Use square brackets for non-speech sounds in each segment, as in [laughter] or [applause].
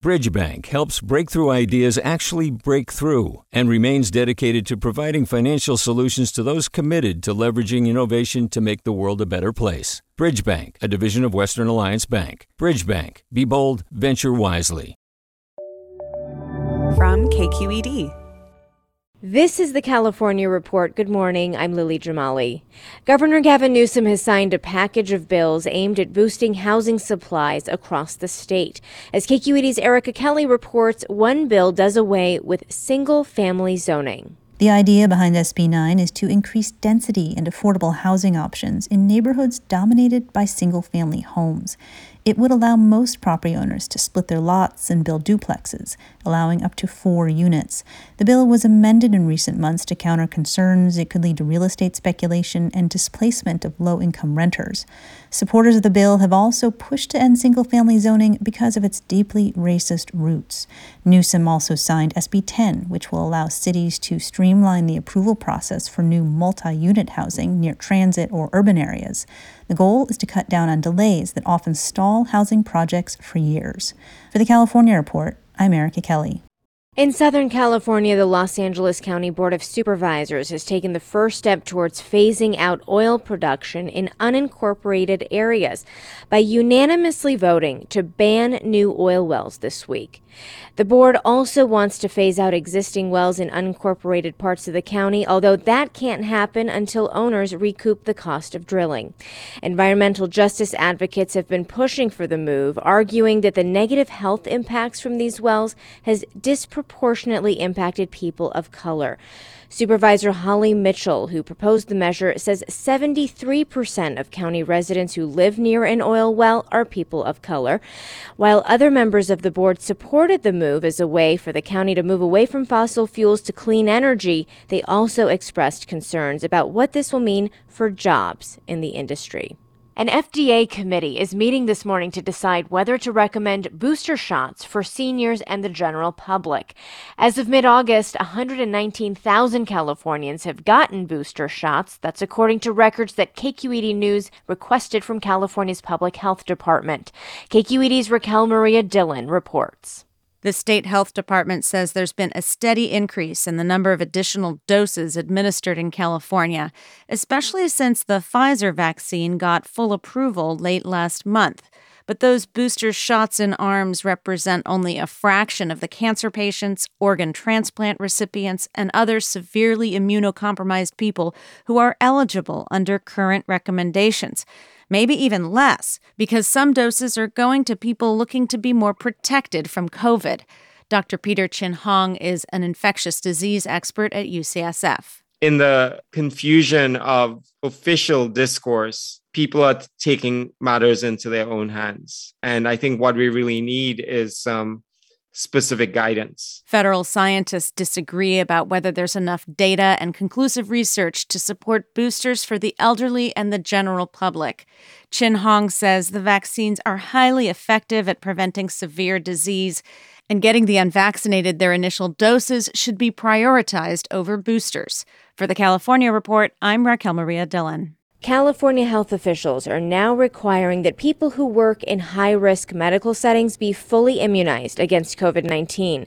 Bridgebank helps breakthrough ideas actually break through and remains dedicated to providing financial solutions to those committed to leveraging innovation to make the world a better place. Bridgebank, a division of Western Alliance Bank. Bridgebank, be bold, venture wisely. From KQED. This is the California Report. Good morning. I'm Lily Jamali. Governor Gavin Newsom has signed a package of bills aimed at boosting housing supplies across the state. As KQED's Erica Kelly reports, one bill does away with single family zoning. The idea behind SB 9 is to increase density and affordable housing options in neighborhoods dominated by single family homes. It would allow most property owners to split their lots and build duplexes, allowing up to four units. The bill was amended in recent months to counter concerns it could lead to real estate speculation and displacement of low income renters. Supporters of the bill have also pushed to end single family zoning because of its deeply racist roots. Newsom also signed SB 10, which will allow cities to streamline the approval process for new multi unit housing near transit or urban areas. The goal is to cut down on delays that often stall housing projects for years. For the California Report, I'm Erica Kelly. In Southern California, the Los Angeles County Board of Supervisors has taken the first step towards phasing out oil production in unincorporated areas by unanimously voting to ban new oil wells this week. The board also wants to phase out existing wells in unincorporated parts of the county, although that can't happen until owners recoup the cost of drilling. Environmental justice advocates have been pushing for the move, arguing that the negative health impacts from these wells has disproportionately impacted people of color. Supervisor Holly Mitchell, who proposed the measure, says 73% of county residents who live near an oil well are people of color, while other members of the board supported the move as a way for the county to move away from fossil fuels to clean energy. They also expressed concerns about what this will mean for jobs in the industry. An FDA committee is meeting this morning to decide whether to recommend booster shots for seniors and the general public. As of mid August, 119,000 Californians have gotten booster shots. That's according to records that KQED News requested from California's Public Health Department. KQED's Raquel Maria Dillon reports. The state health department says there's been a steady increase in the number of additional doses administered in California, especially since the Pfizer vaccine got full approval late last month. But those booster shots in arms represent only a fraction of the cancer patients, organ transplant recipients, and other severely immunocompromised people who are eligible under current recommendations maybe even less, because some doses are going to people looking to be more protected from COVID. Dr. Peter Chin Hong is an infectious disease expert at UCSF. In the confusion of official discourse, people are taking matters into their own hands. And I think what we really need is some specific guidance. Federal scientists disagree about whether there's enough data and conclusive research to support boosters for the elderly and the general public. Chin Hong says the vaccines are highly effective at preventing severe disease, and getting the unvaccinated their initial doses should be prioritized over boosters. For the California Report, I'm Raquel Maria Dillon. California health officials are now requiring that people who work in high risk medical settings be fully immunized against COVID 19.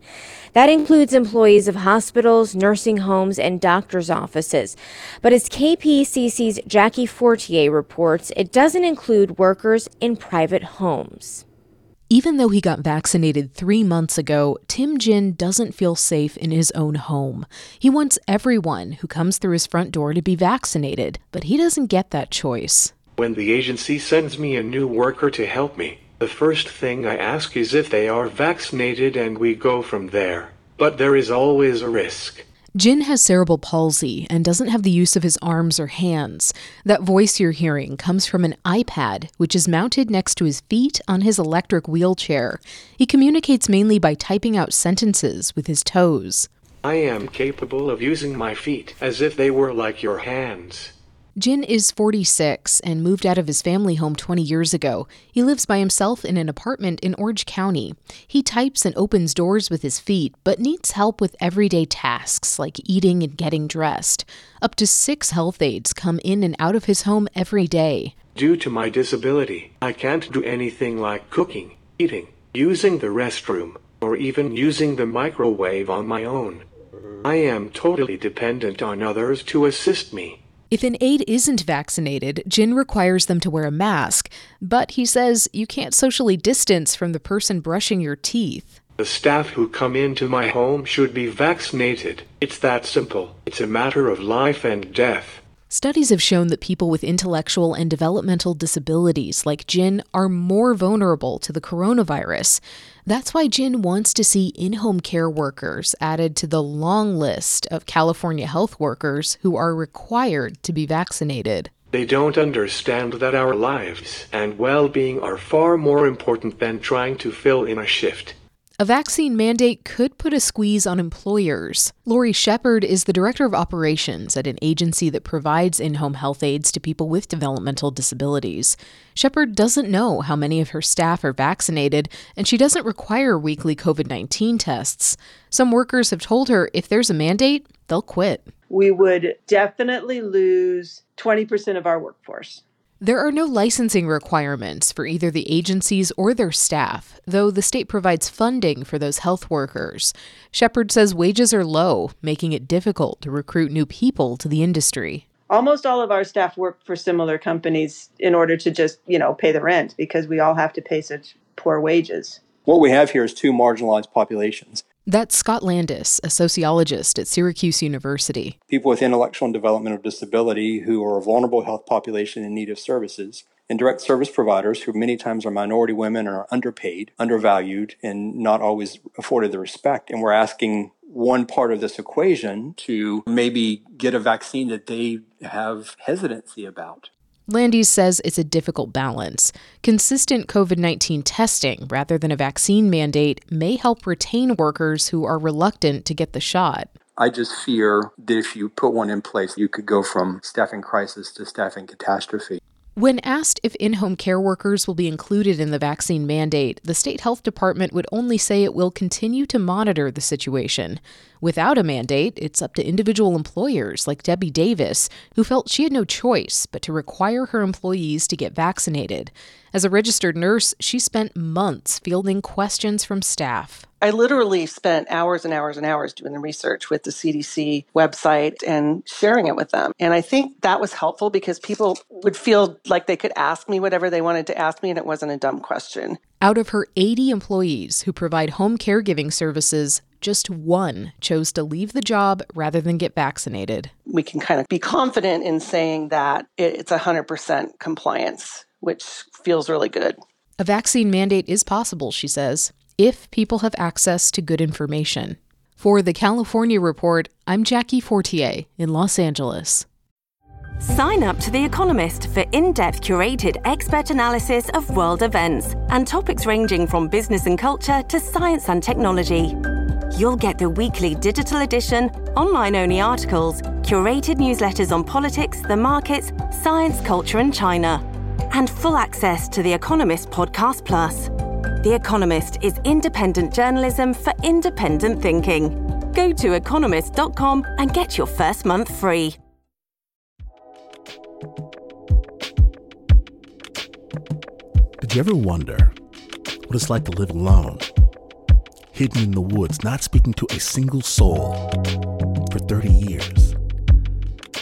That includes employees of hospitals, nursing homes, and doctors' offices. But as KPCC's Jackie Fortier reports, it doesn't include workers in private homes. Even though he got vaccinated three months ago, Tim Jin doesn't feel safe in his own home. He wants everyone who comes through his front door to be vaccinated, but he doesn't get that choice. When the agency sends me a new worker to help me, the first thing I ask is if they are vaccinated and we go from there. But there is always a risk. Jin has cerebral palsy and doesn't have the use of his arms or hands. That voice you're hearing comes from an iPad, which is mounted next to his feet on his electric wheelchair. He communicates mainly by typing out sentences with his toes. I am capable of using my feet as if they were like your hands. Jin is 46 and moved out of his family home 20 years ago. He lives by himself in an apartment in Orange County. He types and opens doors with his feet, but needs help with everyday tasks like eating and getting dressed. Up to six health aides come in and out of his home every day. Due to my disability, I can't do anything like cooking, eating, using the restroom, or even using the microwave on my own. I am totally dependent on others to assist me. If an aide isn't vaccinated, Jin requires them to wear a mask, but he says you can't socially distance from the person brushing your teeth. The staff who come into my home should be vaccinated. It's that simple. It's a matter of life and death. Studies have shown that people with intellectual and developmental disabilities, like Jin, are more vulnerable to the coronavirus. That's why Jin wants to see in home care workers added to the long list of California health workers who are required to be vaccinated. They don't understand that our lives and well being are far more important than trying to fill in a shift. A vaccine mandate could put a squeeze on employers. Lori Shepard is the director of operations at an agency that provides in home health aides to people with developmental disabilities. Shepard doesn't know how many of her staff are vaccinated, and she doesn't require weekly COVID 19 tests. Some workers have told her if there's a mandate, they'll quit. We would definitely lose 20% of our workforce. There are no licensing requirements for either the agencies or their staff, though the state provides funding for those health workers. Shepard says wages are low, making it difficult to recruit new people to the industry. Almost all of our staff work for similar companies in order to just, you know, pay the rent because we all have to pay such poor wages. What we have here is two marginalized populations. That's Scott Landes, a sociologist at Syracuse University. People with intellectual and developmental disability who are a vulnerable health population in need of services, and direct service providers who many times are minority women and are underpaid, undervalued, and not always afforded the respect. And we're asking one part of this equation to maybe get a vaccine that they have hesitancy about. Landes says it's a difficult balance. Consistent COVID 19 testing rather than a vaccine mandate may help retain workers who are reluctant to get the shot. I just fear that if you put one in place, you could go from staffing crisis to staffing catastrophe. When asked if in home care workers will be included in the vaccine mandate, the state health department would only say it will continue to monitor the situation. Without a mandate, it's up to individual employers like Debbie Davis, who felt she had no choice but to require her employees to get vaccinated. As a registered nurse, she spent months fielding questions from staff. I literally spent hours and hours and hours doing the research with the CDC website and sharing it with them. And I think that was helpful because people would feel like they could ask me whatever they wanted to ask me and it wasn't a dumb question. Out of her 80 employees who provide home caregiving services, just one chose to leave the job rather than get vaccinated. We can kind of be confident in saying that it's 100% compliance, which feels really good. A vaccine mandate is possible, she says if people have access to good information. For the California Report, I'm Jackie Fortier in Los Angeles. Sign up to The Economist for in depth curated expert analysis of world events and topics ranging from business and culture to science and technology. You'll get the weekly digital edition, online only articles, curated newsletters on politics, the markets, science, culture, and China, and full access to The Economist Podcast Plus. The Economist is independent journalism for independent thinking. Go to economist.com and get your first month free. Did you ever wonder what it's like to live alone, hidden in the woods, not speaking to a single soul for 30 years?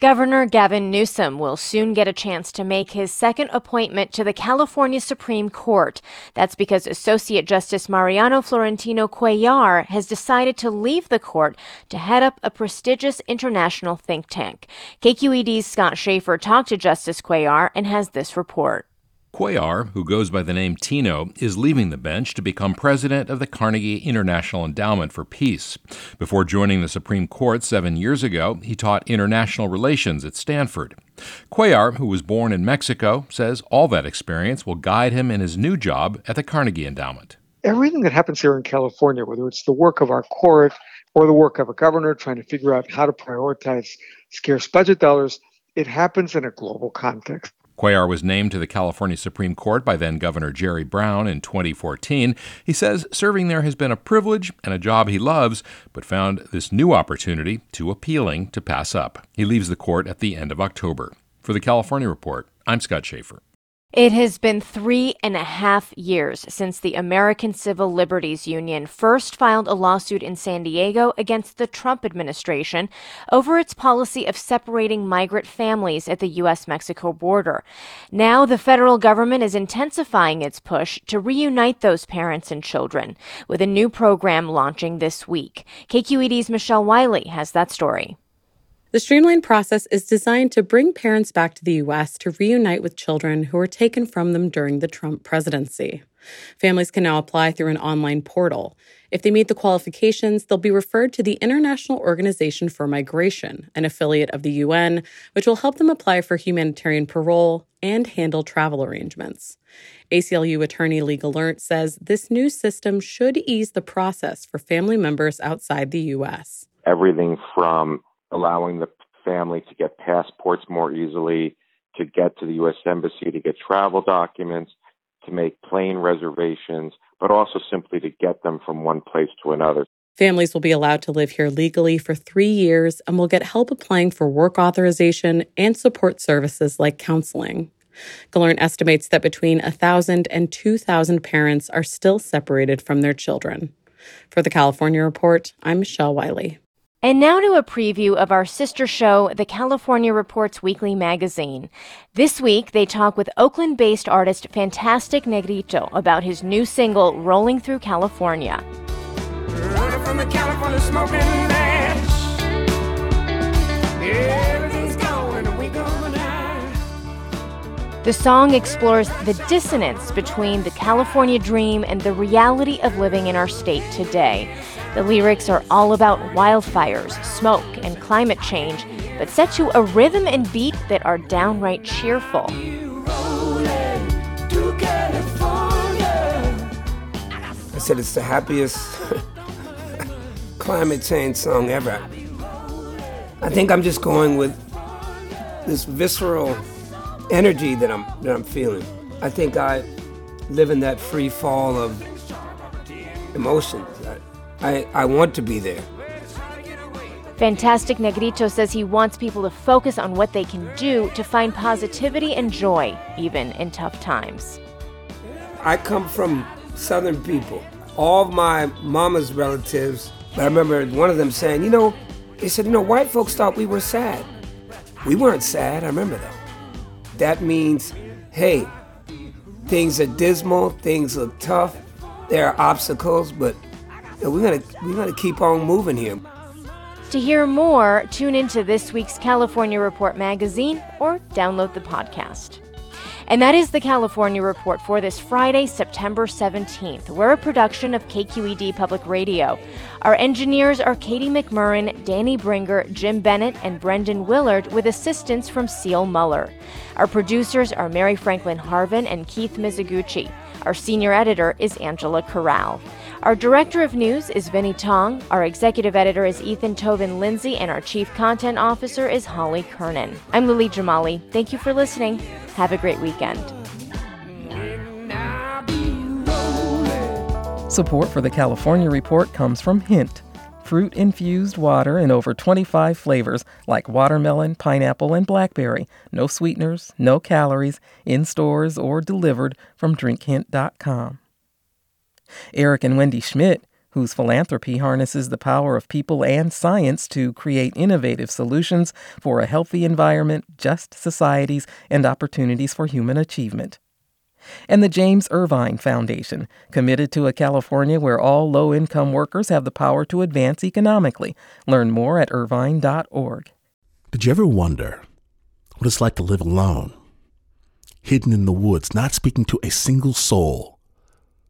Governor Gavin Newsom will soon get a chance to make his second appointment to the California Supreme Court. That's because Associate Justice Mariano Florentino Cuellar has decided to leave the court to head up a prestigious international think tank. KQED's Scott Shafer talked to Justice Cuellar and has this report. Cuellar, who goes by the name Tino, is leaving the bench to become president of the Carnegie International Endowment for Peace. Before joining the Supreme Court seven years ago, he taught international relations at Stanford. Cuellar, who was born in Mexico, says all that experience will guide him in his new job at the Carnegie Endowment. everything that happens here in California, whether it's the work of our court or the work of a governor trying to figure out how to prioritize scarce budget dollars, it happens in a global context. Cuellar was named to the California Supreme Court by then Governor Jerry Brown in 2014. He says serving there has been a privilege and a job he loves, but found this new opportunity too appealing to pass up. He leaves the court at the end of October. For the California Report, I'm Scott Shafer. It has been three and a half years since the American Civil Liberties Union first filed a lawsuit in San Diego against the Trump administration over its policy of separating migrant families at the U.S. Mexico border. Now, the federal government is intensifying its push to reunite those parents and children with a new program launching this week. KQED's Michelle Wiley has that story. The streamlined process is designed to bring parents back to the U.S. to reunite with children who were taken from them during the Trump presidency. Families can now apply through an online portal. If they meet the qualifications, they'll be referred to the International Organization for Migration, an affiliate of the UN, which will help them apply for humanitarian parole and handle travel arrangements. ACLU attorney Lee Gelernt says this new system should ease the process for family members outside the U.S. Everything from allowing the family to get passports more easily, to get to the U.S. Embassy, to get travel documents, to make plane reservations, but also simply to get them from one place to another. Families will be allowed to live here legally for three years and will get help applying for work authorization and support services like counseling. Gelernt estimates that between 1,000 and 2,000 parents are still separated from their children. For the California Report, I'm Michelle Wiley. And now to a preview of our sister show, the California Reports Weekly Magazine. This week, they talk with Oakland based artist Fantastic Negrito about his new single, Rolling Through California. California the song explores the dissonance between the California dream and the reality of living in our state today. The lyrics are all about wildfires, smoke, and climate change, but set to a rhythm and beat that are downright cheerful. I said it's the happiest [laughs] climate change song ever. I think I'm just going with this visceral energy that I'm that I'm feeling. I think I live in that free fall of emotions. I, I want to be there. Fantastic Negrito says he wants people to focus on what they can do to find positivity and joy, even in tough times. I come from Southern people. All of my mama's relatives, I remember one of them saying, you know, they said, you know, white folks thought we were sad. We weren't sad, I remember that. That means, hey, things are dismal, things are tough, there are obstacles, but we gotta we gotta keep on moving here. To hear more, tune into this week's California Report magazine or download the podcast. And that is the California Report for this Friday, September 17th. We're a production of KQED Public Radio. Our engineers are Katie McMurran, Danny Bringer, Jim Bennett, and Brendan Willard, with assistance from Seal Muller. Our producers are Mary Franklin Harvin and Keith Mizuguchi. Our senior editor is Angela Corral. Our director of news is Vinnee Tong. Our executive editor is Ethan Toven-Lindsey, and our chief content officer is Holly Kernan. I'm Lily Jamali. Thank you for listening. Have a great weekend. Support for the California Report comes from Hint fruit infused water in over 25 flavors like watermelon, pineapple, and blackberry. No sweeteners, no calories, in stores or delivered from drinkhint.com. Eric and Wendy Schmidt, whose philanthropy harnesses the power of people and science to create innovative solutions for a healthy environment, just societies, and opportunities for human achievement. And the James Irvine Foundation, committed to a California where all low income workers have the power to advance economically. Learn more at irvine.org. Did you ever wonder what it's like to live alone, hidden in the woods, not speaking to a single soul?